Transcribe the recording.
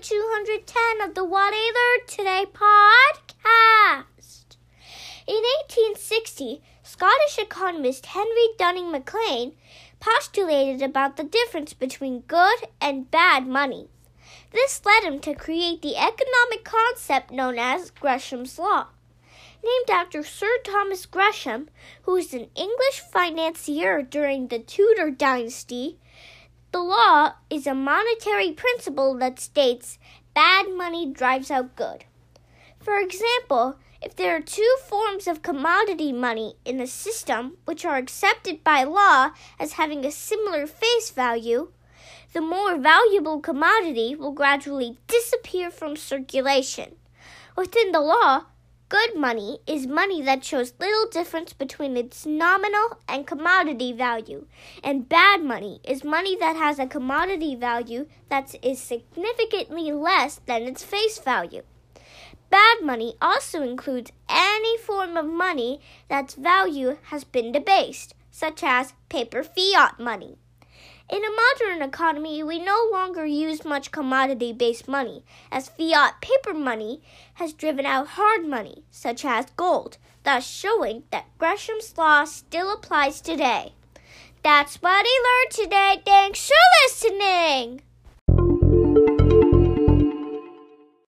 Episode 210 of the What I Learned Today podcast. In 1860, Scottish economist Henry Dunning Macleod postulated about the difference between good and bad money. This led him to create the economic concept known as Gresham's Law. Named after Sir Thomas Gresham, who was an English financier during the Tudor dynasty, the law is a monetary principle that states bad money drives out good. For example, if there are two forms of commodity money in a system which are accepted by law as having a similar face value, the more valuable commodity will gradually disappear from circulation. Within the law, good money is money that shows little difference between its nominal and commodity value, and bad money is money that has a commodity value that is significantly less than its face value. Bad money also includes any form of money that's value has been debased, such as paper fiat money. In a modern economy, we no longer use much commodity based money, as fiat paper money has driven out hard money, such as gold, thus showing that Gresham's law still applies today. That's what I learned today. Thanks for listening.